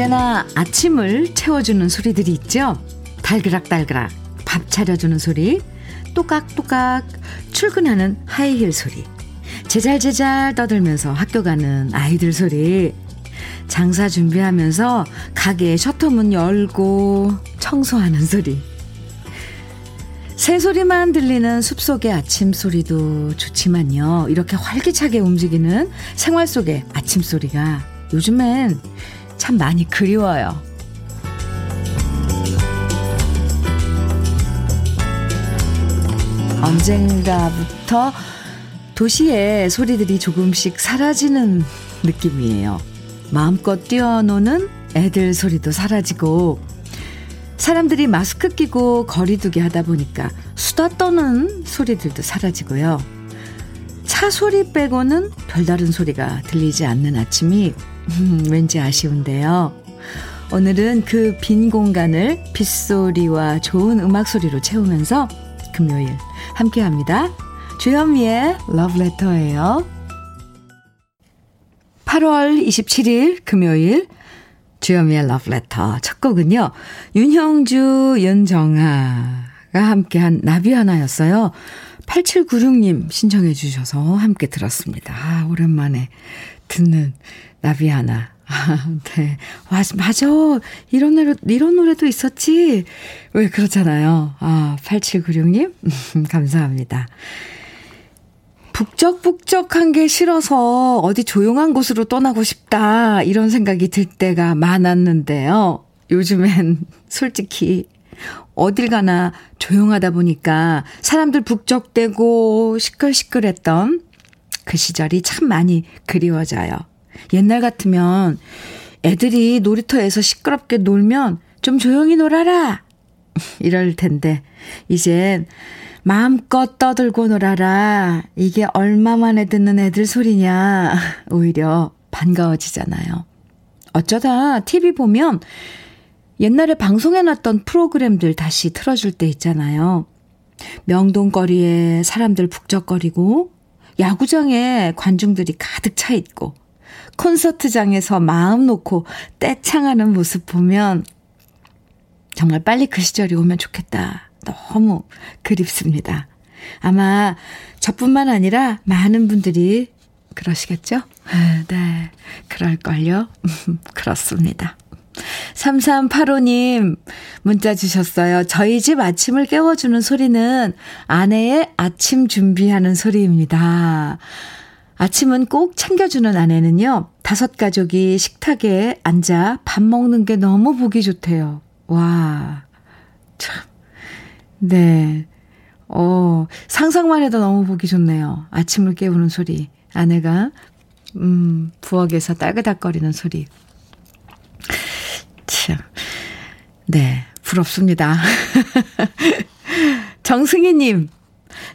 언제나 아침을 채워주는 소리들이 있죠. 달그락달그락 밥 차려주는 소리, 또각또각 출근하는 하이힐 소리, 제잘제잘 떠들면서 학교 가는 아이들 소리, 장사 준비하면서 가게 셔터문 열고 청소하는 소리. 새소리만 들리는 숲속의 아침 소리도 좋지만요. 이렇게 활기차게 움직이는 생활 속의 아침 소리가 요즘엔 참 많이 그리워요. 언젠가부터 도시의 소리들이 조금씩 사라지는 느낌이에요. 마음껏 뛰어노는 애들 소리도 사라지고 사람들이 마스크 끼고 거리두기 하다 보니까 수다 떠는 소리들도 사라지고요. 차 소리 빼고는 별다른 소리가 들리지 않는 아침이 음, 왠지 아쉬운데요. 오늘은 그 빈 공간을 빗소리와 좋은 음악 소리로 채우면서 금요일 함께 합니다. 주현미의 러브레터예요. 8월 27일 금요일 주현미의 러브레터 첫 곡은요. 윤형주, 윤정아가 함께한 나비 하나였어요. 8796님 신청해 주셔서 함께 들었습니다. 아, 오랜만에 듣는 나비 하나. 아, 네. 맞아, 맞아. 이런 노래, 이런 노래도 있었지. 왜 그렇잖아요. 아, 8796님? 감사합니다. 북적북적한 게 싫어서 어디 조용한 곳으로 떠나고 싶다. 이런 생각이 들 때가 많았는데요. 요즘엔 솔직히 어딜 가나 조용하다 보니까 사람들 북적대고 시끌시끌했던 그 시절이 참 많이 그리워져요. 옛날 같으면 애들이 놀이터에서 시끄럽게 놀면 좀 조용히 놀아라! 이럴 텐데, 이젠 마음껏 떠들고 놀아라. 이게 얼마 만에 듣는 애들 소리냐. 오히려 반가워지잖아요. 어쩌다 TV 보면 옛날에 방송해놨던 프로그램들 다시 틀어줄 때 있잖아요. 명동거리에 사람들 북적거리고, 야구장에 관중들이 가득 차 있고, 콘서트장에서 마음 놓고 떼창하는 모습 보면 정말 빨리 그 시절이 오면 좋겠다. 너무 그립습니다. 아마 저뿐만 아니라 많은 분들이 그러시겠죠? 네, 그럴걸요. 그렇습니다. 3385님 문자 주셨어요. 저희 집 아침을 깨워주는 소리는 아내의 아침 준비하는 소리입니다. 아침은 꼭 챙겨주는 아내는요, 다섯 가족이 식탁에 앉아 밥 먹는 게 너무 보기 좋대요. 와, 참. 네. 어, 상상만 해도 너무 보기 좋네요. 아침을 깨우는 소리. 아내가, 음, 부엌에서 딸그닥거리는 소리. 참. 네. 부럽습니다. 정승희님,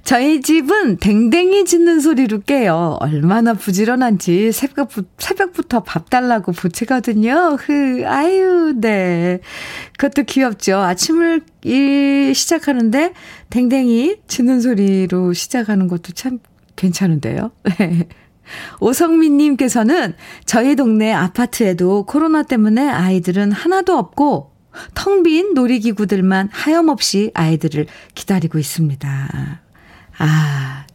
저희 집은 댕댕이 짖는 소리로 깨요. 얼마나 부지런한지 새벽, 새벽부터 밥 달라고 보채거든요. 흐, 아유, 네. 그것도 귀엽죠. 아침을 일 시작하는데 댕댕이 짖는 소리로 시작하는 것도 참 괜찮은데요. 오성민님께서는 저희 동네 아파트에도 코로나 때문에 아이들은 하나도 없고 텅 빈 놀이기구들만 하염없이 아이들을 기다리고 있습니다. 아,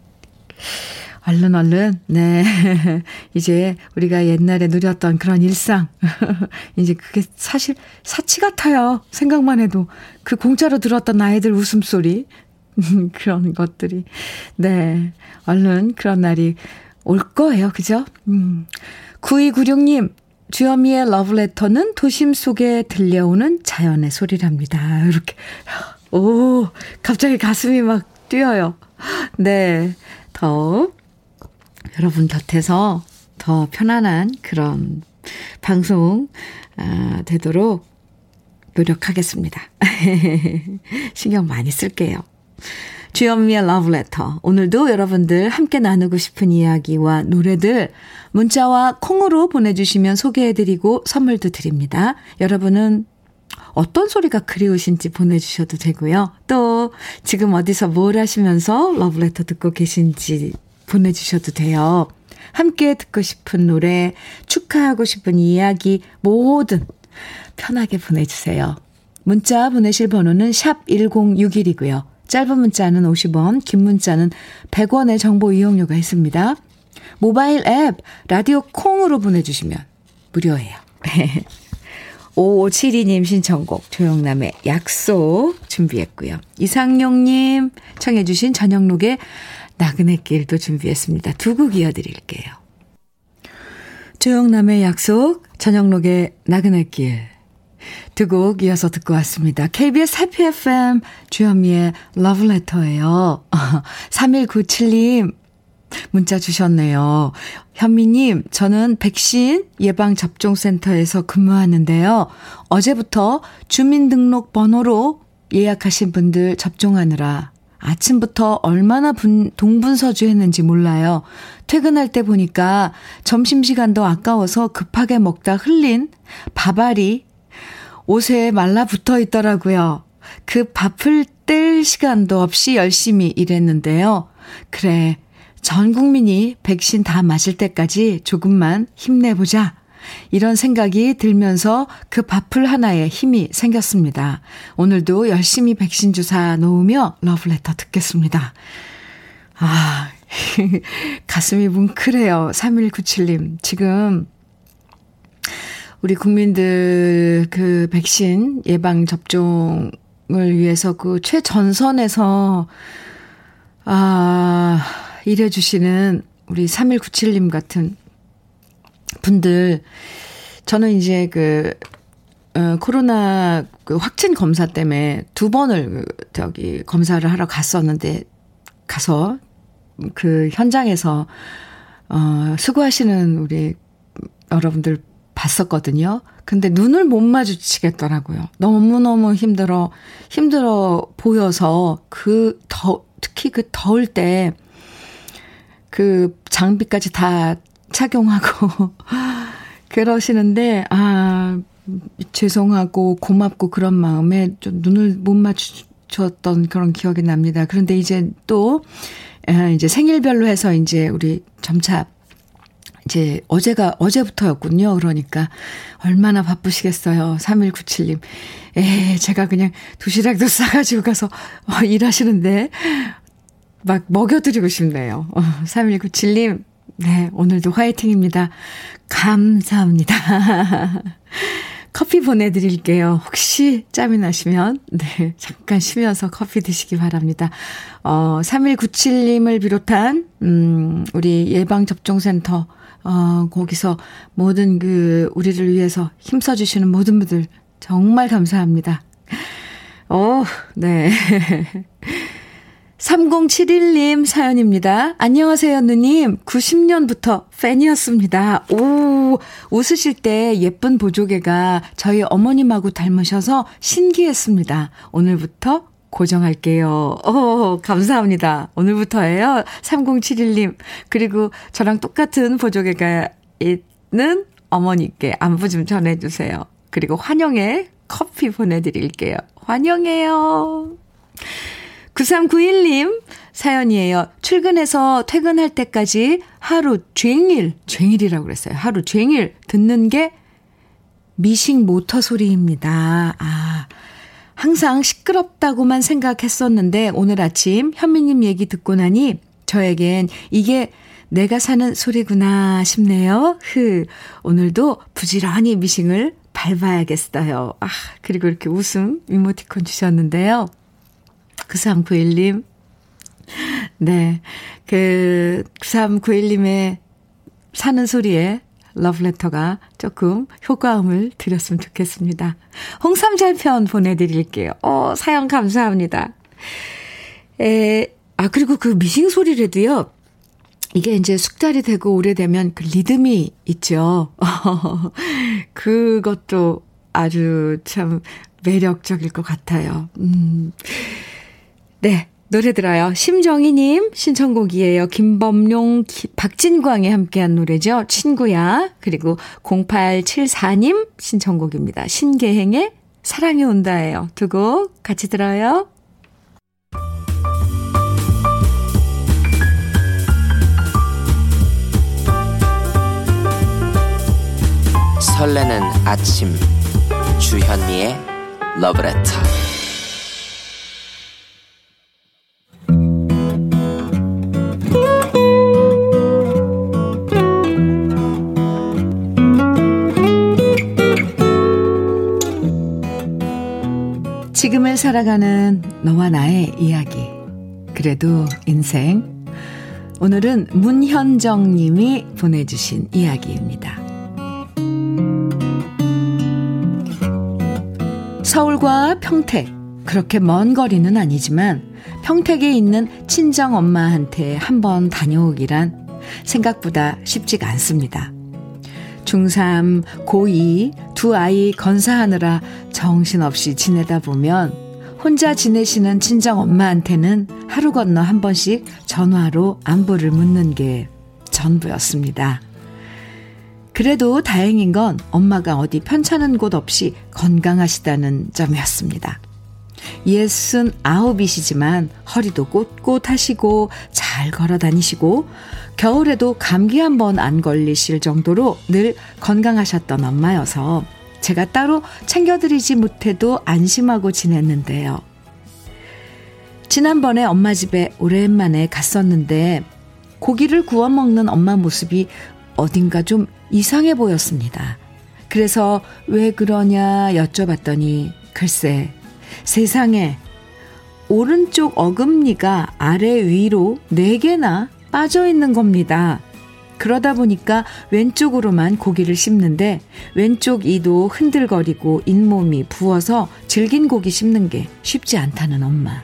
얼른 얼른, 네. 이제 우리가 옛날에 누렸던 그런 일상. 이제 그게 사실 사치 같아요. 생각만 해도. 그 공짜로 들었던 아이들 웃음소리. 그런 것들이. 네. 얼른 그런 날이 올 거예요. 그죠? 음. 9296님, 주현미의 러브레터는 도심 속에 들려오는 자연의 소리랍니다. 이렇게. 오, 갑자기 가슴이 막 뛰어요. 네. 더 여러분 곁에서 더 편안한 그런 방송 아, 되도록 노력하겠습니다. 신경 많이 쓸게요. 주현미의 러브레터. 오늘도 여러분들 함께 나누고 싶은 이야기와 노래들 문자와 콩으로 보내주시면 소개해드리고 선물도 드립니다. 여러분은 어떤 소리가 그리우신지 보내주셔도 되고요. 또 지금 어디서 뭘 하시면서 러브레터 듣고 계신지 보내주셔도 돼요. 함께 듣고 싶은 노래, 축하하고 싶은 이야기, 뭐든 편하게 보내주세요. 문자 보내실 번호는 샵 1061이고요. 짧은 문자는 50원, 긴 문자는 100원의 정보 이용료가 있습니다. 모바일 앱 라디오 콩으로 보내주시면 무료예요. 5572님 신청곡 조영남의 약속 준비했고요. 이상용님 청해 주신 저녁록의 나그네 길도 준비했습니다. 두 곡 이어드릴게요. 조영남의 약속, 저녁록의 나그네 길. 두 곡 이어서 듣고 왔습니다. KBS 해피 FM 주현미의 러브레터예요. 3197님 문자 주셨네요. 현미님, 저는 백신 예방접종센터에서 근무하는데요. 어제부터 주민등록 번호로 예약하신 분들 접종하느라 아침부터 얼마나 분, 동분서주 했는지 몰라요. 퇴근할 때 보니까 점심시간도 아까워서 급하게 먹다 흘린 밥알이 옷에 말라붙어 있더라고요. 그 밥을 뗄 시간도 없이 열심히 일했는데요. 그래, 전 국민이 백신 다 맞을 때까지 조금만 힘내보자. 이런 생각이 들면서 그 밥풀 하나에 힘이 생겼습니다. 오늘도 열심히 백신 주사 놓으며 러브레터 듣겠습니다. 아, 가슴이 뭉클해요. 3197님. 지금 우리 국민들 그 백신 예방 접종을 위해서 그 최전선에서 아, 일해주시는 우리 3197님 같은 분들, 저는 이제 그, 어, 코로나 그 확진 검사 때문에 두 번을 그 저기 검사를 하러 갔었는데, 가서 그 현장에서, 어, 수고하시는 우리 여러분들 봤었거든요. 근데 눈을 못 마주치겠더라고요. 너무너무 힘들어, 힘들어 보여서 그 더, 특히 그 더울 때 그 장비까지 다 착용하고 그러시는데 아 죄송하고 고맙고 그런 마음에 좀 눈을 못 맞추셨던 그런 기억이 납니다. 그런데 이제 또 이제 생일별로 해서 이제 우리 점차 이제 어제가 어제부터였군요. 그러니까 얼마나 바쁘시겠어요. 3197님. 에, 제가 그냥 도시락도 싸 가지고 가서 어, 일하시는데 막 먹여드리고 싶네요. 어, 3197님, 네, 오늘도 화이팅입니다. 감사합니다. 커피 보내드릴게요. 혹시 짬이 나시면, 네, 잠깐 쉬면서 커피 드시기 바랍니다. 어, 3197님을 비롯한, 음, 우리 예방접종센터, 어, 거기서 모든 그, 우리를 위해서 힘써주시는 모든 분들 정말 감사합니다. 어, 네. 3071님 사연입니다. 안녕하세요, 누님. 90년부터 팬이었습니다. 오, 웃으실 때 예쁜 보조개가 저희 어머님하고 닮으셔서 신기했습니다. 오늘부터 고정할게요. 오, 감사합니다. 오늘부터예요. 3071님. 그리고 저랑 똑같은 보조개가 있는 어머니께 안부 좀 전해주세요. 그리고 환영의 커피 보내드릴게요. 환영해요. 9391님 사연이에요. 출근해서 퇴근할 때까지 하루 종일, 종일이라고 그랬어요. 하루 종일 듣는 게 미싱 모터 소리입니다. 아, 항상 시끄럽다고만 생각했었는데 오늘 아침 현미님 얘기 듣고 나니 저에겐 이게 내가 사는 소리구나 싶네요. 흐. 오늘도 부지런히 미싱을 밟아야겠어요. 아, 그리고 이렇게 웃음 이모티콘 주셨는데요. 9391님. 네. 그, 9391님의 사는 소리에 러브레터가 조금 효과음을 드렸으면 좋겠습니다. 홍삼 잘편 보내드릴게요. 어, 사연 감사합니다. 에, 아, 그리고 그 미싱 소리라도요. 이게 이제 숙달이 되고 오래되면 그 리듬이 있죠. 그것도 아주 참 매력적일 것 같아요. 음. 네. 노래 들어요. 심정희님 신청곡이에요. 김범용, 박진광이 함께한 노래죠. 친구야. 그리고 0874님 신청곡입니다. 신계행의 사랑이 온다예요. 두 곡 같이 들어요. 설레는 아침 주현미의 러브레터 살아가는 너와 나의 이야기. 그래도 인생. 오늘은 문현정 님이 보내주신 이야기입니다. 서울과 평택. 그렇게 먼 거리는 아니지만 평택에 있는 친정 엄마한테 한번 다녀오기란 생각보다 쉽지가 않습니다. 중3, 고2 두 아이 건사하느라 정신없이 지내다 보면 혼자 지내시는 친정 엄마한테는 하루 건너 한 번씩 전화로 안부를 묻는 게 전부였습니다. 그래도 다행인 건 엄마가 어디 편찮은 곳 없이 건강하시다는 점이었습니다. 예순 아홉이시지만 허리도 꼿꼿하시고 잘 걸어 다니시고 겨울에도 감기 한 번 안 걸리실 정도로 늘 건강하셨던 엄마여서 제가 따로 챙겨드리지 못해도 안심하고 지냈는데요. 지난번에 엄마 집에 오랜만에 갔었는데 고기를 구워 먹는 엄마 모습이 어딘가 좀 이상해 보였습니다. 그래서 왜 그러냐 여쭤봤더니 글쎄 세상에 오른쪽 어금니가 아래 위로 4개나 빠져 있는 겁니다. 그러다 보니까 왼쪽으로만 고기를 씹는데 왼쪽 이도 흔들거리고 잇몸이 부어서 질긴 고기 씹는 게 쉽지 않다는 엄마.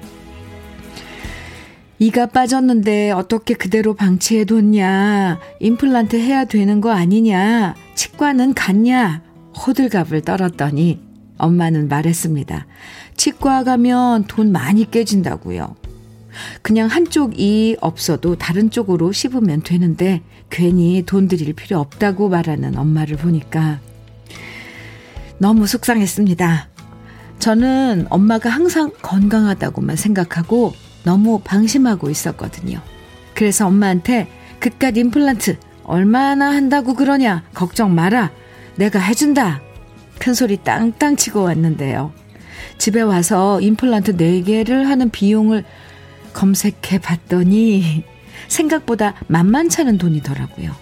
이가 빠졌는데 어떻게 그대로 방치해뒀냐. 임플란트 해야 되는 거 아니냐. 치과는 갔냐. 호들갑을 떨었더니 엄마는 말했습니다. 치과 가면 돈 많이 깨진다고요. 그냥 한쪽 이 없어도 다른 쪽으로 씹으면 되는데 괜히 돈 들일 필요 없다고 말하는 엄마를 보니까 너무 속상했습니다. 저는 엄마가 항상 건강하다고만 생각하고 너무 방심하고 있었거든요. 그래서 엄마한테 그깟 임플란트 얼마나 한다고 그러냐 걱정 마라 내가 해준다 큰 소리 땅땅 치고 왔는데요. 집에 와서 임플란트 4개를 하는 비용을 검색해 봤더니 생각보다 만만찮은 돈이더라고요.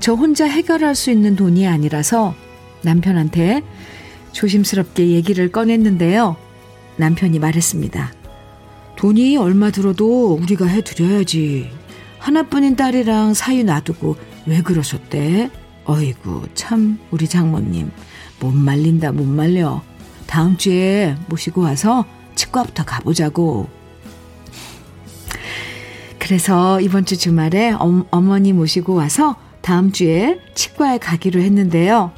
저 혼자 해결할 수 있는 돈이 아니라서 남편한테 조심스럽게 얘기를 꺼냈는데요. 남편이 말했습니다. 돈이 얼마 들어도 우리가 해드려야지. 하나뿐인 딸이랑 사이 놔두고 왜 그러셨대? 어이구, 참, 우리 장모님. 못 말린다, 못 말려. 다음 주에 모시고 와서 치과부터 가보자고. 그래서 이번 주 주말에 어, 어머니 모시고 와서 다음 주에 치과에 가기로 했는데요.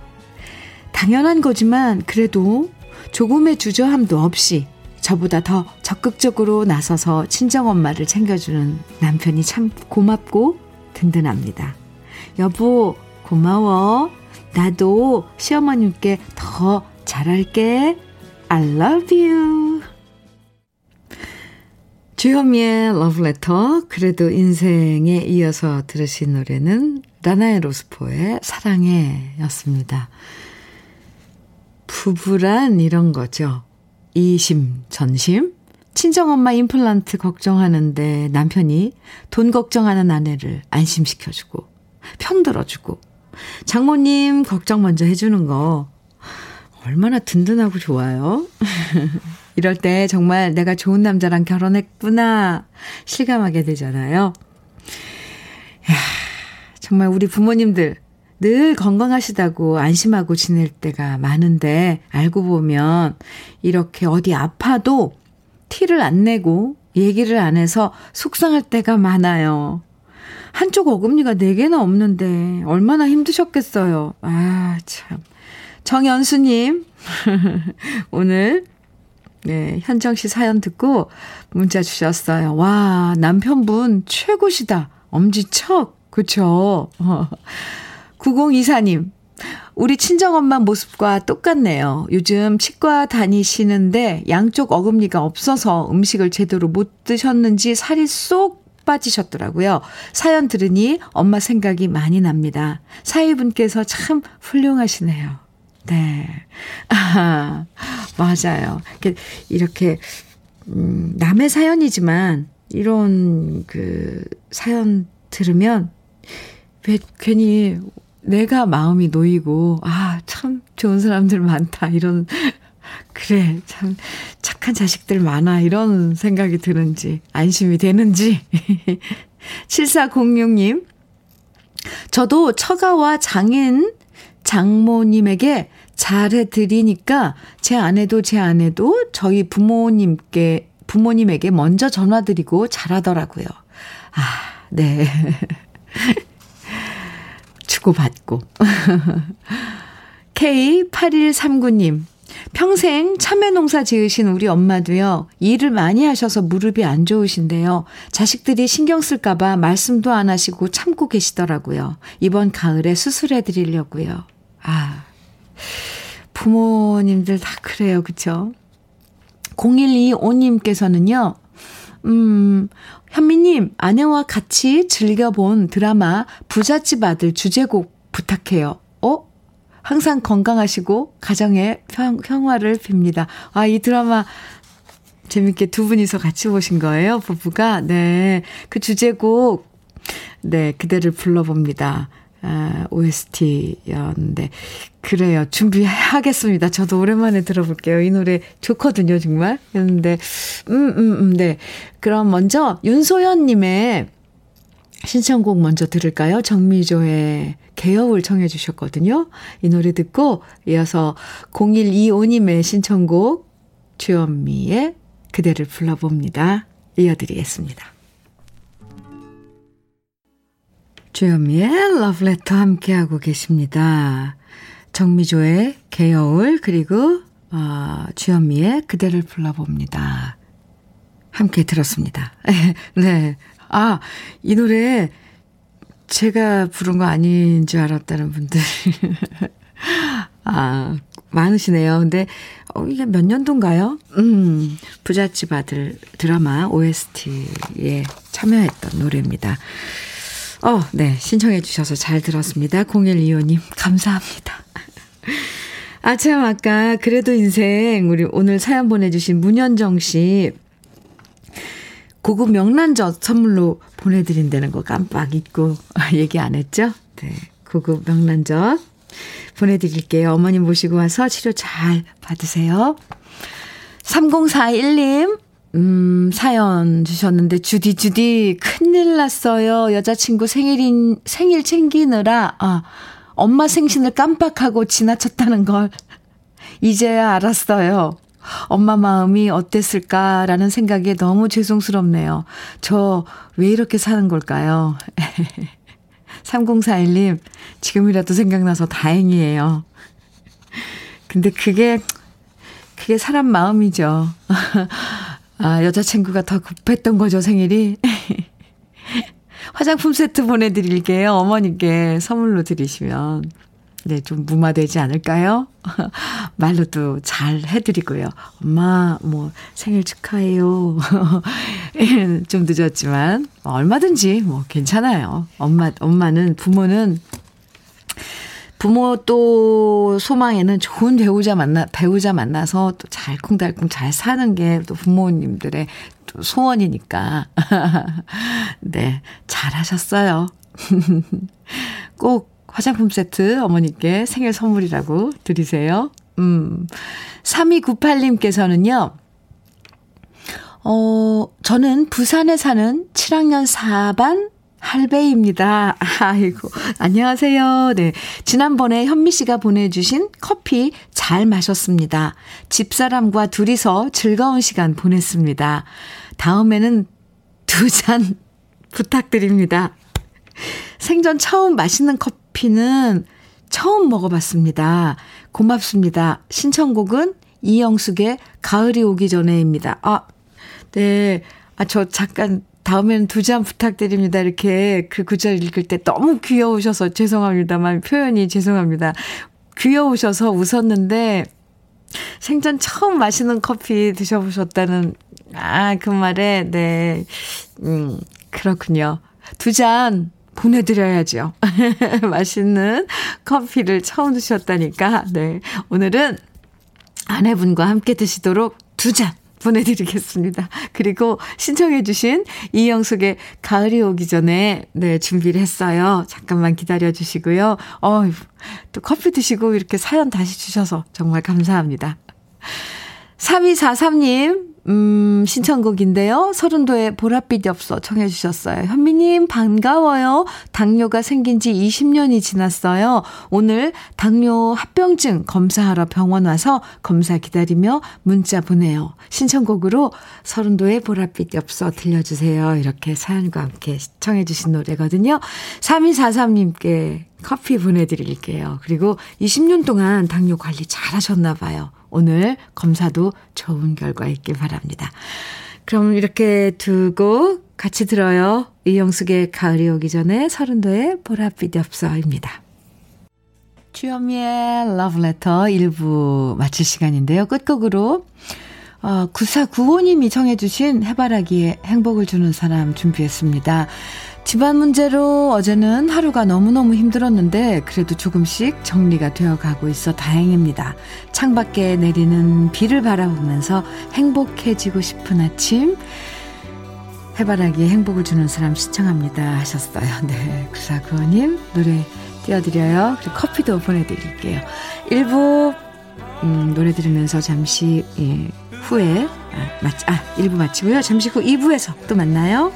당연한 거지만 그래도 조금의 주저함도 없이 저보다 더 적극적으로 나서서 친정엄마를 챙겨주는 남편이 참 고맙고 든든합니다. 여보, 고마워. 나도 시어머님께 더 잘할게. I love you. 주현미의 러브레터, 그래도 인생에 이어서 들으신 노래는 라나의 로스포의 사랑해 였습니다. 부부란 이런 거죠. 이심, 전심. 친정엄마 임플란트 걱정하는데 남편이 돈 걱정하는 아내를 안심시켜주고, 편들어주고, 장모님 걱정 먼저 해주는 거 얼마나 든든하고 좋아요. 이럴 때 정말 내가 좋은 남자랑 결혼했구나 실감하게 되잖아요. 야, 정말 우리 부모님들 늘 건강하시다고 안심하고 지낼 때가 많은데 알고 보면 이렇게 어디 아파도 티를 안 내고 얘기를 안 해서 속상할 때가 많아요. 한쪽 어금니가 4개나 없는데 얼마나 힘드셨겠어요. 아, 참. 정연수님, 오늘, 네, 현정 씨 사연 듣고 문자 주셨어요. 와, 남편분 최고시다. 엄지척. 그쵸? 9024님, 우리 친정엄마 모습과 똑같네요. 요즘 치과 다니시는데 양쪽 어금니가 없어서 음식을 제대로 못 드셨는지 살이 쏙 빠지셨더라고요. 사연 들으니 엄마 생각이 많이 납니다. 사위분께서 참 훌륭하시네요. 네. 아, 맞아요. 이렇게, 음, 남의 사연이지만, 이런 그 사연 들으면, 왜 괜히 내가 마음이 놓이고, 아, 참 좋은 사람들 많다. 이런, 그래, 참 착한 자식들 많아. 이런 생각이 드는지, 안심이 되는지. 7406님, 저도 처가와 장인 장모님에게 잘해드리니까 제 아내도 제 아내도 저희 부모님께, 부모님에게 먼저 전화드리고 잘하더라고요. 아, 네. 주고받고. K8139님, 평생 참외 농사 지으신 우리 엄마도요, 일을 많이 하셔서 무릎이 안 좋으신데요. 자식들이 신경 쓸까봐 말씀도 안 하시고 참고 계시더라고요. 이번 가을에 수술해 드리려고요. 아, 부모님들 다 그래요. 그쵸? 0125님께서는요, 음, 현미님, 아내와 같이 즐겨본 드라마 부잣집 아들 주제곡 부탁해요. 어? 항상 건강하시고 가정의 평, 평화를 빕니다. 아, 이 드라마 재밌게 두 분이서 같이 보신 거예요, 부부가? 네. 그 주제곡, 네, 그대를 불러봅니다. 아, OST였는데. 그래요. 준비하겠습니다. 저도 오랜만에 들어볼게요. 이 노래 좋거든요, 정말. 였는데, 음, 음, 음, 네. 그럼 먼저 윤소연 님의 신청곡 먼저 들을까요? 정미조의 개여울 청해 주셨거든요. 이 노래 듣고 이어서 0125님의 신청곡 주현미의 그대를 불러봅니다. 이어드리겠습니다. 주현미의 러브레터 함께하고 계십니다. 정미조의 개여울 그리고 어, 주현미의 그대를 불러봅니다. 함께 들었습니다. 네. 아, 이 노래 제가 부른 거 아닌 줄 알았다는 분들. 아, 많으시네요. 근데, 어, 이게 몇 년도인가요? 음, 부잣집 아들 드라마 OST에 참여했던 노래입니다. 어, 네. 신청해 주셔서 잘 들었습니다. 0125님, 감사합니다. 아, 참, 아까, 그래도 인생, 우리 오늘 사연 보내주신 문현정 씨, 고급 명란젓 선물로 보내드린다는 거 깜빡 잊고 얘기 안 했죠? 네. 고급 명란젓 보내드릴게요. 어머님 모시고 와서 치료 잘 받으세요. 3041님, 음, 사연 주셨는데, 주디, 주디, 큰일 났어요. 여자친구 생일인, 생일 챙기느라, 아, 엄마 생신을 깜빡하고 지나쳤다는 걸, 이제야 알았어요. 엄마 마음이 어땠을까라는 생각에 너무 죄송스럽네요. 저 왜 이렇게 사는 걸까요? 3041님, 지금이라도 생각나서 다행이에요. 근데 그게, 그게 사람 마음이죠. 아, 여자친구가 더 급했던 거죠, 생일이. 화장품 세트 보내드릴게요. 어머님께 선물로 드리시면. 네, 좀 무마되지 않을까요? 말로도 잘 해드리고요. 엄마, 뭐, 생일 축하해요. 좀 늦었지만, 얼마든지, 뭐, 괜찮아요. 엄마, 엄마는, 부모는, 부모 또 소망에는 좋은 배우자 만나, 배우자 만나서 또 잘콩달콩 잘 사는 게 또 부모님들의 또 소원이니까. 네, 잘하셨어요. 꼭 화장품 세트 어머니께 생일 선물이라고 드리세요. 음. 3298님께서는요, 어, 저는 부산에 사는 7학년 4반 할배입니다. 아이고, 안녕하세요. 네. 지난번에 현미 씨가 보내주신 커피 잘 마셨습니다. 집사람과 둘이서 즐거운 시간 보냈습니다. 다음에는 두 잔 부탁드립니다. 생전 처음 맛있는 커피는 처음 먹어봤습니다. 고맙습니다. 신청곡은 이영숙의 가을이 오기 전에입니다. 아, 네. 아, 저 잠깐 다음에는 두 잔 부탁드립니다. 이렇게 그 구절 읽을 때 너무 귀여우셔서 죄송합니다만 표현이 죄송합니다. 귀여우셔서 웃었는데 생전 처음 마시는 커피 드셔보셨다는 아, 그 말에 네. 음, 그렇군요. 두 잔 보내드려야죠. 맛있는 커피를 처음 드셨다니까, 네. 오늘은 아내분과 함께 드시도록 두 잔 보내드리겠습니다. 그리고 신청해주신 이영숙의 가을이 오기 전에, 네, 준비를 했어요. 잠깐만 기다려주시고요. 어, 또 커피 드시고 이렇게 사연 다시 주셔서 정말 감사합니다. 3243님, 음, 신청곡인데요. 서른도의 보랏빛 엽서 청해주셨어요. 현미님, 반가워요. 당뇨가 생긴 지 20년이 지났어요. 오늘 당뇨 합병증 검사하러 병원 와서 검사 기다리며 문자 보내요. 신청곡으로 서른도의 보랏빛 엽서 들려주세요. 이렇게 사연과 함께 청해주신 노래거든요. 3243님께 커피 보내드릴게요. 그리고 20년 동안 당뇨 관리 잘 하셨나 봐요. 오늘 검사도 좋은 결과 있길 바랍니다. 그럼 이렇게 두고 같이 들어요. 이영숙의 가을이 오기 전에 서른도의 보랏빛 엽서입니다. 주현미의 러브레터 1부 마칠 시간인데요. 끝곡으로 어, 9495님이 청해주신 해바라기에 행복을 주는 사람 준비했습니다. 집안 문제로 어제는 하루가 너무너무 힘들었는데 그래도 조금씩 정리가 되어 가고 있어 다행입니다. 창밖에 내리는 비를 바라보면서 행복해지고 싶은 아침 해바라기에 행복을 주는 사람 시청합니다 하셨어요. 네, 구사구호님 노래 띄워드려요. 그리고 커피도 보내드릴게요. 1부 음, 노래 들으면서 잠시 예, 후에 아, 마치, 아 1부 마치고요. 잠시 후 2부에서 또 만나요.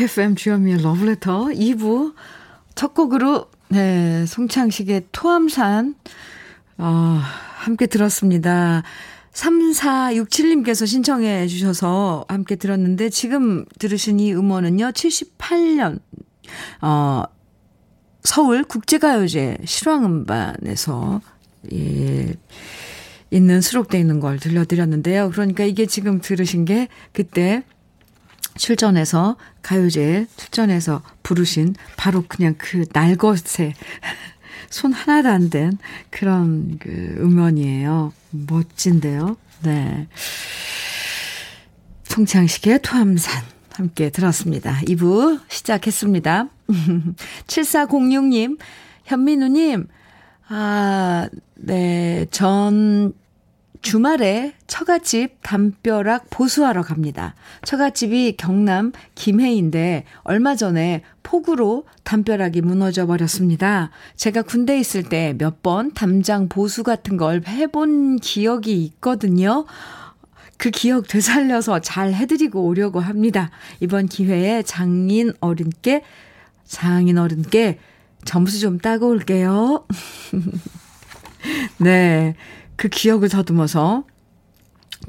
KBS 해피 FM 주현미의 Letter 2부 첫 곡으로 네, 송창식의 토함산 어, 함께 들었습니다. 3467님께서 신청해 주셔서 함께 들었는데 지금 들으신 이 음원은요. 78년 어 서울 국제가요제 실황음반에서 예, 있는 수록되어 있는 걸 들려드렸는데요. 그러니까 이게 지금 들으신 게 그때 출전해서 가요제 출전해서 부르신 바로 그냥 그 날것에 손 하나도 안 된 그런 그 음원이에요. 멋진데요. 네. 송창식의 토함산 함께 들었습니다. 2부 시작했습니다. 7406님, 현민우님, 아, 네, 전 주말에 처갓집 담벼락 보수하러 갑니다. 처갓집이 경남 김해인데 얼마 전에 폭우로 담벼락이 무너져 버렸습니다. 제가 군대 있을 때 몇 번 담장 보수 같은 걸 해본 기억이 있거든요. 그 기억 되살려서 잘 해드리고 오려고 합니다. 이번 기회에 장인 어른께, 장인 어른께 점수 좀 따고 올게요. 네. 그 기억을 더듬어서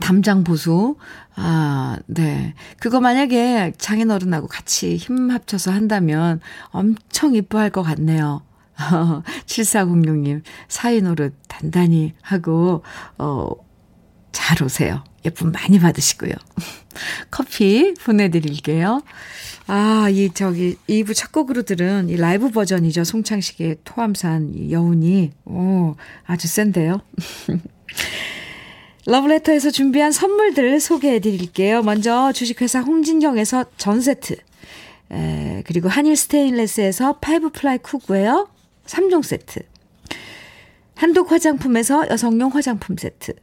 담장 보수. 아, 네. 그거 만약에 장인 어른하고 같이 힘 합쳐서 한다면 엄청 이뻐할 것 같네요. 7406님, 사이 노릇 단단히 하고, 어, 잘 오세요. 예쁨 많이 받으시고요. 커피 보내드릴게요. 아, 이, 저기, 2부 첫 곡으로 들은 이 라이브 버전이죠. 송창식의 토함산 여운이. 오, 아주 센데요. 러브레터에서 준비한 선물들 소개해 드릴게요. 먼저 주식회사 홍진경에서 전 세트. 에, 그리고 한일 스테인레스에서 five ply cookware 3종 세트. 한독 화장품에서 여성용 화장품 세트.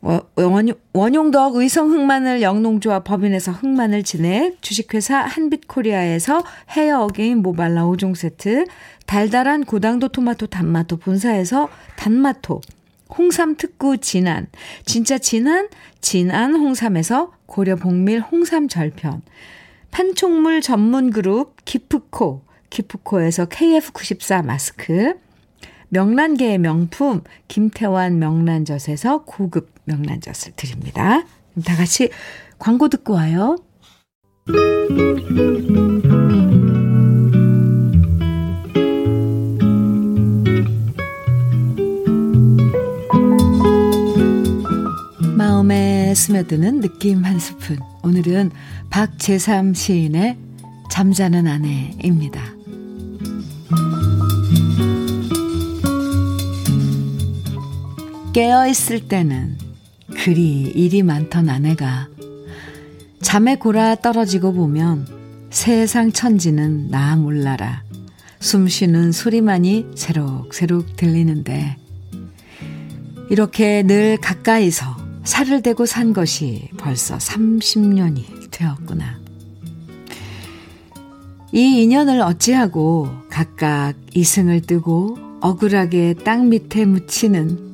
원용, 원용 덕 의성 흑마늘 영농조합 법인에서 흑마늘 진액, 주식회사 한빛코리아에서 Hair Again 모발라 5종 세트, 달달한 고당도 토마토 단마토 본사에서 단마토, 홍삼 특구 진한, 진짜 진한, 진한 홍삼에서 고려 복밀 홍삼 절편, 판촉물 전문 그룹 기프코, 기프코에서 KF94 마스크, 명란계의 명품 김태환 명란젓에서 고급 명란젓을 드립니다. 다 같이 광고 듣고 와요. 마음에 스며드는 느낌 한 스푼. 오늘은 박재삼 시인의 잠자는 아내입니다. 깨어있을 때는 그리 일이 많던 아내가 잠에 골아 떨어지고 보면 세상 천지는 나 몰라라 숨 쉬는 소리만이 새록새록 들리는데 이렇게 늘 가까이서 살을 대고 산 것이 벌써 30년이 되었구나. 이 인연을 어찌하고 각각 이승을 뜨고 억울하게 땅 밑에 묻히는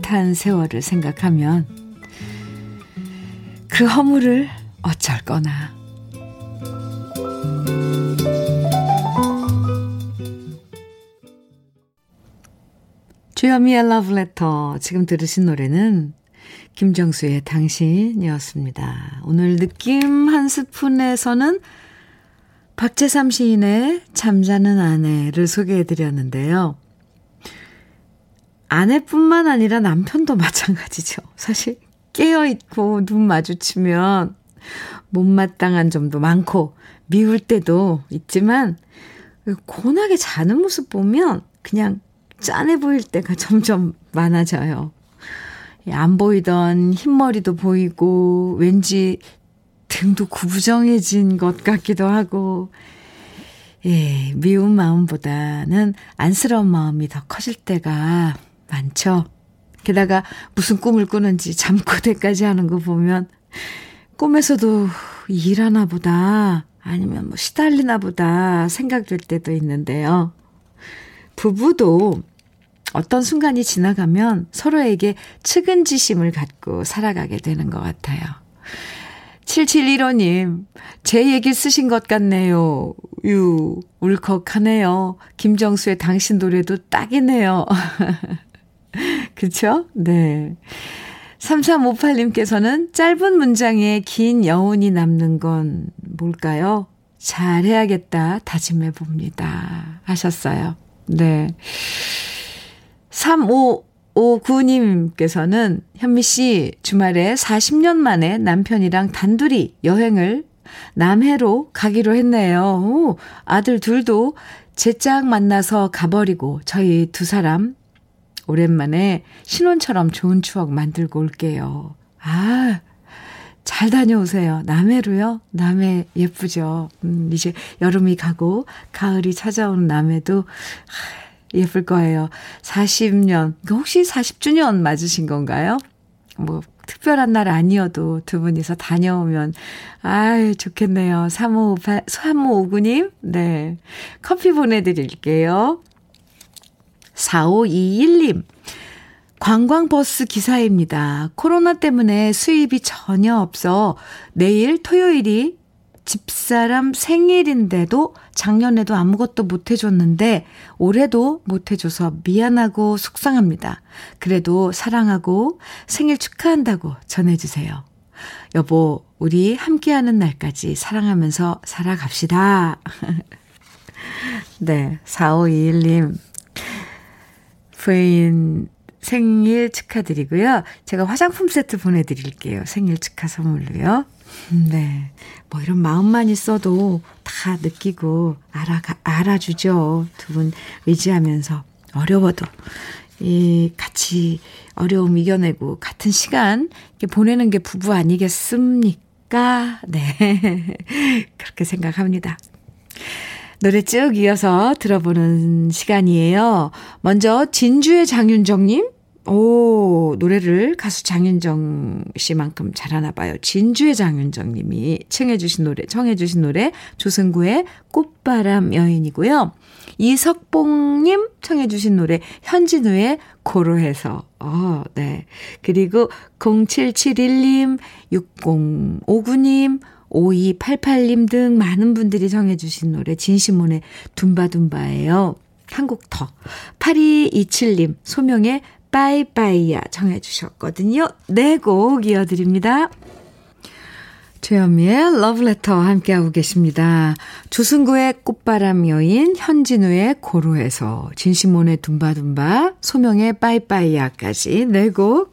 숱한 세월을 생각하면 그 허물을 어쩔 거나. 주여미의 러브레터. 지금 들으신 노래는 김정수의 당신이었습니다. 오늘 느낌 한 스푼에서는 박재삼 시인의 잠자는 아내를 소개해 드렸는데요. 아내뿐만 아니라 남편도 마찬가지죠. 사실 깨어있고 눈 마주치면 못마땅한 점도 많고 미울 때도 있지만 고나게 자는 모습 보면 그냥 짠해 보일 때가 점점 많아져요. 안 보이던 흰머리도 보이고 왠지 등도 구부정해진 것 같기도 하고 예, 미운 마음보다는 안쓰러운 마음이 더 커질 때가 많죠. 게다가 무슨 꿈을 꾸는지 잠꼬대까지 하는 거 보면 꿈에서도 일하나 보다 아니면 뭐 시달리나 보다 생각될 때도 있는데요. 부부도 어떤 순간이 지나가면 서로에게 측은지심을 갖고 살아가게 되는 것 같아요. 7715님, 제 얘기 쓰신 것 같네요. 유, 울컥하네요. 김정수의 당신 노래도 딱이네요. 그쵸? 네. 3358님께서는 짧은 문장에 긴 여운이 남는 건 뭘까요? 잘해야겠다 다짐해 봅니다. 하셨어요. 네. 3559님께서는 현미 씨 주말에 40년 만에 남편이랑 단둘이 여행을 남해로 가기로 했네요. 오, 아들 둘도 제짝 만나서 가버리고 저희 두 사람 오랜만에 신혼처럼 좋은 추억 만들고 올게요. 아, 잘 다녀오세요. 남해로요? 남해 예쁘죠. 음, 이제 여름이 가고 가을이 찾아오는 남해도 예쁠 거예요. 40년, 혹시 40주년 맞으신 건가요? 뭐, 특별한 날 아니어도 두 분이서 다녀오면, 아유, 좋겠네요. 3558, 3559님, 네. 커피 보내드릴게요. 4521님. 관광버스 기사입니다. 코로나 때문에 수입이 전혀 없어 내일 토요일이 집사람 생일인데도 작년에도 아무것도 못 해줬는데 올해도 못 해줘서 미안하고 속상합니다. 그래도 사랑하고 생일 축하한다고 전해주세요. 여보, 우리 함께하는 날까지 사랑하면서 살아갑시다. 네, 4521님. 부인 생일 축하드리고요. 제가 화장품 세트 보내드릴게요. 생일 축하 선물로요. 네. 뭐 이런 마음만 있어도 다 느끼고 알아, 알아주죠. 두 분 의지하면서 어려워도 이 같이 어려움 이겨내고 같은 시간 보내는 게 부부 아니겠습니까? 네. 그렇게 생각합니다. 노래 쭉 이어서 들어보는 시간이에요. 먼저 진주의 장윤정님 오, 노래를 가수 장윤정 씨만큼 잘하나 봐요. 진주의 장윤정 님이 청해주신 노래, 청해주신 노래, 조승구의 꽃바람 여인이고요. 이석봉님 청해주신 노래, 현진우의 고로해서. 어, 네. 그리고 0771님, 6059님, 5288님 등 많은 분들이 청해주신 노래, 진시몬의 둠바둠바예요. 한 곡 더. 8227님, 소명의 빠이빠이야 정해 주셨거든요. 네 곡 이어드립니다. 주현미의 러브레터 함께하고 계십니다. 조승구의 꽃바람 여인, 현진우의 고로에서, 진시몬의 둠바둠바, 소명의 빠이빠이야까지 네 곡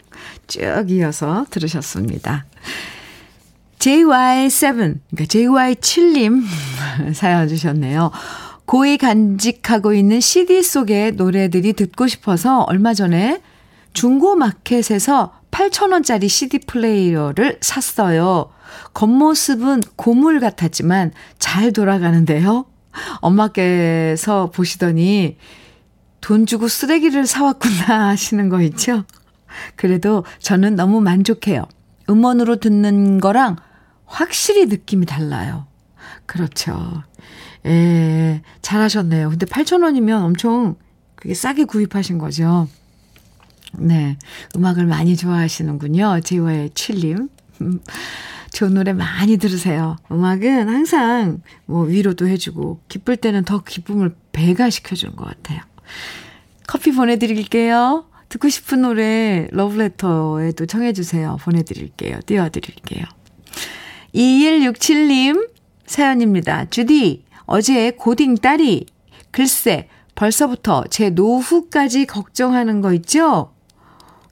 쭉 이어서 들으셨습니다. JY7, 그러니까 JY7님 사연 주셨네요. 고이 간직하고 있는 CD 속의 노래들이 듣고 싶어서 얼마 전에 중고 마켓에서 8,000원짜리 CD 플레이어를 샀어요. 겉모습은 고물 같았지만 잘 돌아가는데요. 엄마께서 보시더니 돈 주고 쓰레기를 사왔구나 하시는 거 있죠? 그래도 저는 너무 만족해요. 음원으로 듣는 거랑 확실히 느낌이 달라요. 그렇죠. 예, 잘하셨네요. 근데 8,000원이면 엄청 그게 싸게 구입하신 거죠. 네. 음악을 많이 좋아하시는군요. 제와의 칠님. 음, 좋은 노래 많이 들으세요. 음악은 항상 뭐 위로도 해주고, 기쁠 때는 더 기쁨을 배가 시켜주는 것 같아요. 커피 보내드릴게요. 듣고 싶은 노래 러브레터에도 청해주세요. 보내드릴게요. 띄워드릴게요. 2167님 사연입니다. 주디, 어제 고딩 딸이 글쎄 벌써부터 제 노후까지 걱정하는 거 있죠?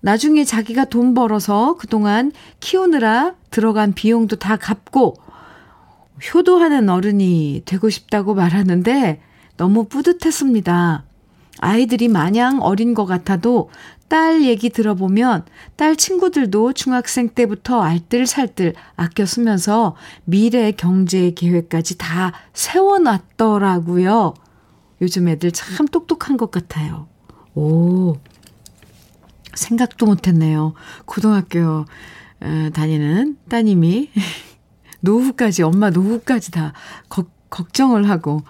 나중에 자기가 돈 벌어서 그동안 키우느라 들어간 비용도 다 갚고 효도하는 어른이 되고 싶다고 말하는데 너무 뿌듯했습니다. 아이들이 마냥 어린 것 같아도 딸 얘기 들어보면 딸 친구들도 중학생 때부터 알뜰살뜰 아껴 쓰면서 미래 경제 계획까지 다 세워놨더라고요. 요즘 애들 참 똑똑한 것 같아요. 오, 생각도 못했네요. 고등학교 다니는 따님이 노후까지, 엄마 노후까지 다 거, 걱정을 하고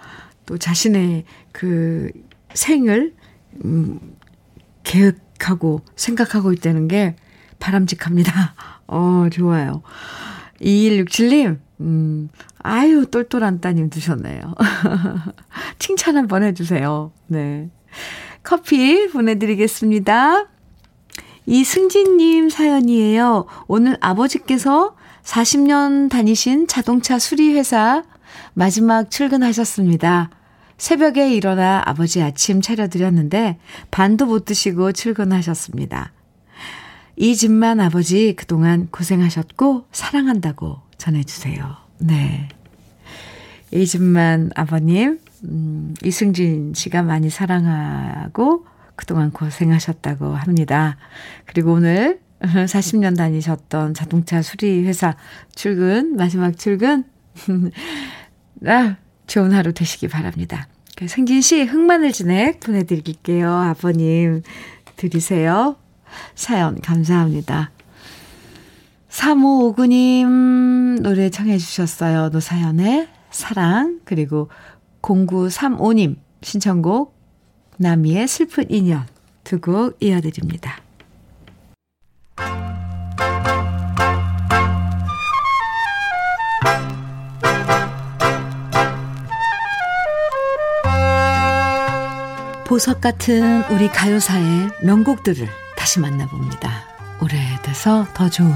또 자신의 그 생을 음, 계획하고 생각하고 있다는 게 바람직합니다. 어, 좋아요. 2167님, 음, 아유, 똘똘한 따님 두셨네요. 칭찬 한번 해주세요. 네. 커피 보내드리겠습니다. 이승진님 사연이에요. 오늘 아버지께서 40년 다니신 자동차 수리회사 마지막 출근하셨습니다. 새벽에 일어나 아버지 아침 차려드렸는데 반도 못 드시고 출근하셨습니다. 이 집만 아버지 그동안 고생하셨고 사랑한다고 전해주세요. 네. 이 집만 아버님, 음, 이승진 씨가 많이 사랑하고 그동안 고생하셨다고 합니다. 그리고 오늘 40년 다니셨던 자동차 수리 회사 출근, 마지막 출근, 아, 좋은 하루 되시기 바랍니다. 그 승진 씨 흑마늘 진액 보내드릴게요. 아버님 드리세요. 사연 감사합니다. 3559님 노래 청해 주셨어요. 노사연의 사랑 그리고 0935님 신청곡 나미의 슬픈 인연 두 곡 이어드립니다. 보석 같은 우리 가요사의 명곡들을 다시 만나봅니다. 오래돼서 더 좋은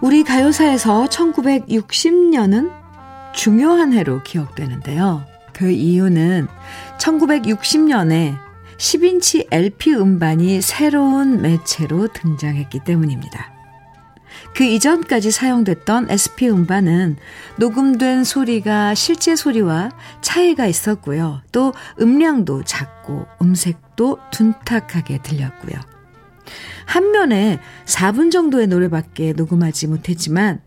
우리 가요사에서 1960년은 중요한 해로 기억되는데요. 그 이유는 1960년에 10인치 LP 음반이 새로운 매체로 등장했기 때문입니다. 그 이전까지 사용됐던 SP 음반은 녹음된 소리가 실제 소리와 차이가 있었고요. 또 음량도 작고 음색도 둔탁하게 들렸고요. 한 면에 4분 정도의 노래밖에 녹음하지 못했지만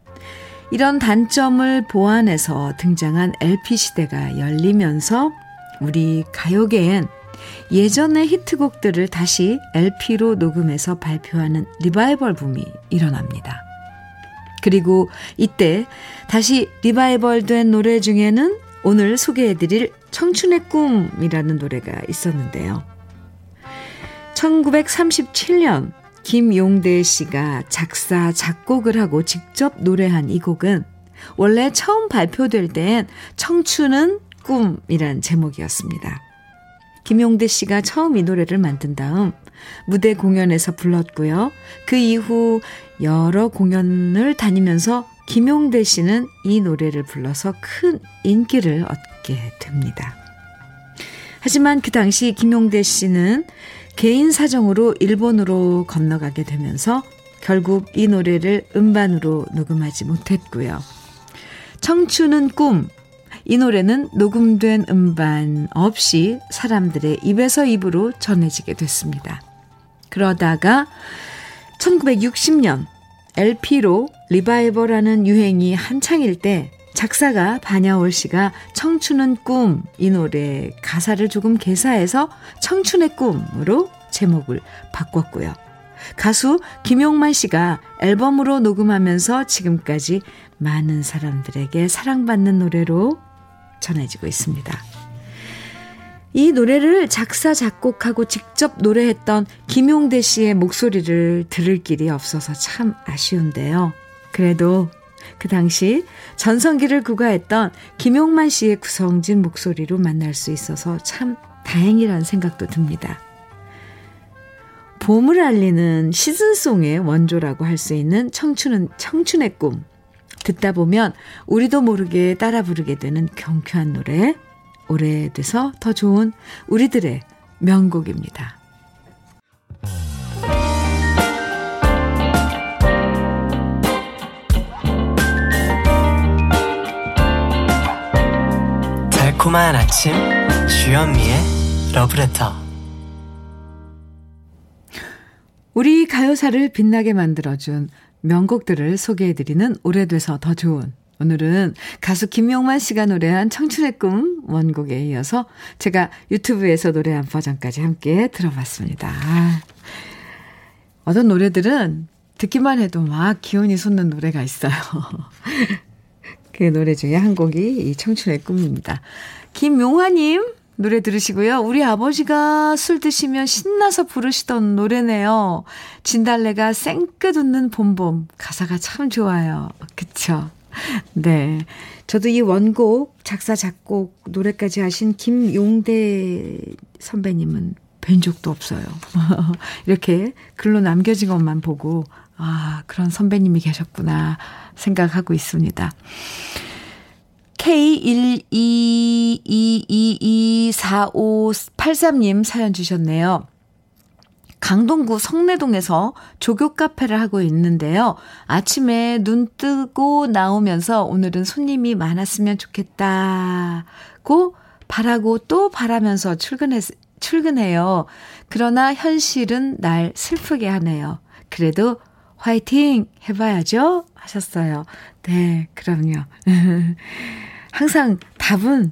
이런 단점을 보완해서 등장한 LP 시대가 열리면서 우리 가요계엔 예전의 히트곡들을 다시 LP로 녹음해서 발표하는 리바이벌 붐이 일어납니다. 그리고 이때 다시 리바이벌 된 노래 중에는 오늘 소개해드릴 청춘의 꿈이라는 노래가 있었는데요. 1937년 김용대 씨가 작사, 작곡을 하고 직접 노래한 이 곡은 원래 처음 발표될 땐 청춘은 꿈이란 제목이었습니다. 김용대 씨가 처음 이 노래를 만든 다음 무대 공연에서 불렀고요. 그 이후 여러 공연을 다니면서 김용대 씨는 이 노래를 불러서 큰 인기를 얻게 됩니다. 하지만 그 당시 김용대 씨는 개인 사정으로 일본으로 건너가게 되면서 결국 이 노래를 음반으로 녹음하지 못했고요. 청춘은 꿈. 이 노래는 녹음된 음반 없이 사람들의 입에서 입으로 전해지게 됐습니다. 그러다가 1960년 LP로 리바이벌하는 유행이 한창일 때 작사가 반야월 씨가 청춘은 꿈 이 노래 가사를 조금 개사해서 청춘의 꿈으로 제목을 바꿨고요. 가수 김용만 씨가 앨범으로 녹음하면서 지금까지 많은 사람들에게 사랑받는 노래로 전해지고 있습니다. 이 노래를 작사, 작곡하고 직접 노래했던 김용대 씨의 목소리를 들을 길이 없어서 참 아쉬운데요. 그래도 그 당시 전성기를 구가했던 김용만 씨의 구성진 목소리로 만날 수 있어서 참 다행이라는 생각도 듭니다. 봄을 알리는 시즌송의 원조라고 할 수 있는 청춘은 청춘의 꿈. 듣다 보면 우리도 모르게 따라 부르게 되는 경쾌한 노래, 오래돼서 더 좋은 우리들의 명곡입니다. 달콤한 아침 주현미의 러브레터 우리 가요사를 빛나게 만들어준 명곡들을 소개해드리는 오래돼서 더 좋은 오늘은 가수 김용만 씨가 노래한 청춘의 꿈 원곡에 이어서 제가 유튜브에서 노래한 버전까지 함께 들어봤습니다. 어떤 노래들은 듣기만 해도 막 기운이 솟는 노래가 있어요. 그 노래 중에 한 곡이 이 청춘의 꿈입니다. 김용화님 노래 들으시고요. 우리 아버지가 술 드시면 신나서 부르시던 노래네요. 진달래가 생끝 웃는 봄봄. 가사가 참 좋아요. 그쵸? 네. 저도 이 원곡, 작사, 작곡, 노래까지 하신 김용대 선배님은 뵌 적도 없어요. 이렇게 글로 남겨진 것만 보고, 아, 그런 선배님이 계셨구나 생각하고 있습니다. K122224583님 사연 주셨네요. 강동구 성내동에서 조교 카페를 하고 있는데요. 아침에 눈 뜨고 나오면서 오늘은 손님이 많았으면 좋겠다고 바라고 또 바라면서 출근했, 출근해요. 그러나 현실은 날 슬프게 하네요. 그래도 화이팅 해봐야죠? 하셨어요. 네, 그럼요. 항상 답은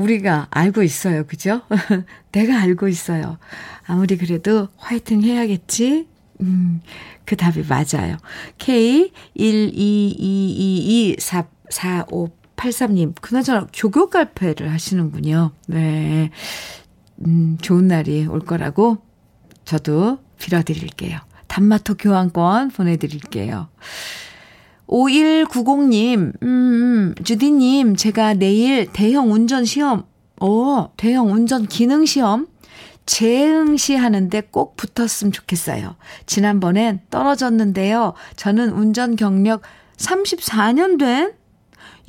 우리가 알고 있어요. 그죠? 내가 알고 있어요. 아무리 그래도 화이팅 해야겠지? 음, 그 답이 맞아요. K122224583님, 그나저나 교교 카페를 하시는군요. 네. 음, 좋은 날이 올 거라고 저도 빌어드릴게요. 단마토 교환권 보내드릴게요. 5190님, 음, 음, 주디님, 제가 내일 대형 운전 시험, 오, 대형 운전 기능 시험, 재응시 하는데 꼭 붙었으면 좋겠어요. 지난번엔 떨어졌는데요. 저는 운전 경력 34년 된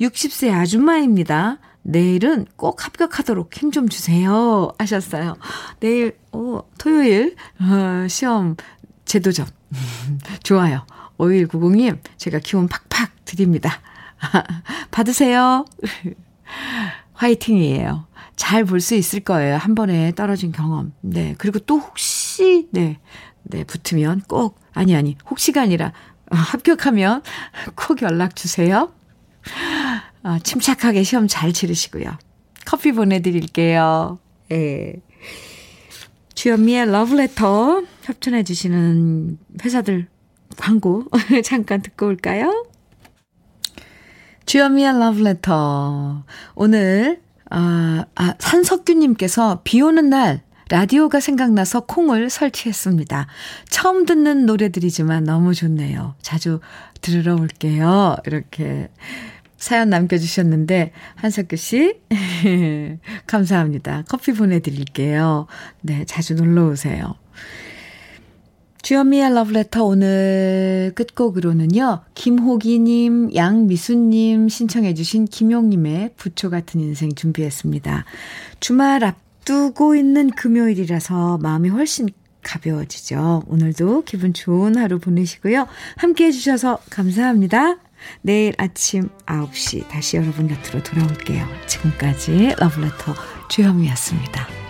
60세 아줌마입니다. 내일은 꼭 합격하도록 힘 좀 주세요. 하셨어요. 내일, 오, 토요일, 어, 시험 제도점. 좋아요. 5190님, 제가 기운 팍팍 드립니다. 받으세요. 화이팅이에요. 잘 볼 수 있을 거예요. 한 번에 떨어진 경험. 네. 그리고 또 혹시, 네. 네, 붙으면 꼭, 아니, 아니, 혹시가 아니라, 어, 합격하면 꼭 연락 주세요. 아, 침착하게 시험 잘 치르시고요. 커피 보내드릴게요. 예. 주현미의 러브레터 협찬해주시는 회사들 광고 잠깐 듣고 올까요? 주현미의 러브레터. 오늘, 아, 아, 산석규님께서 비 오는 날 라디오가 생각나서 콩을 설치했습니다. 처음 듣는 노래들이지만 너무 좋네요. 자주 들으러 올게요. 이렇게 사연 남겨주셨는데, 한석규 씨, 감사합니다. 커피 보내드릴게요. 네, 자주 놀러 오세요. 주현미의 러브레터 오늘 끝곡으로는요, 김호기님, 양미수님 신청해 주신 김용님의 부초 같은 인생 준비했습니다. 주말 앞두고 있는 금요일이라서 마음이 훨씬 가벼워지죠. 오늘도 기분 좋은 하루 보내시고요. 함께 해주셔서 감사합니다. 내일 아침 9시 다시 여러분 곁으로 돌아올게요. 지금까지 러브레터 주현미였습니다.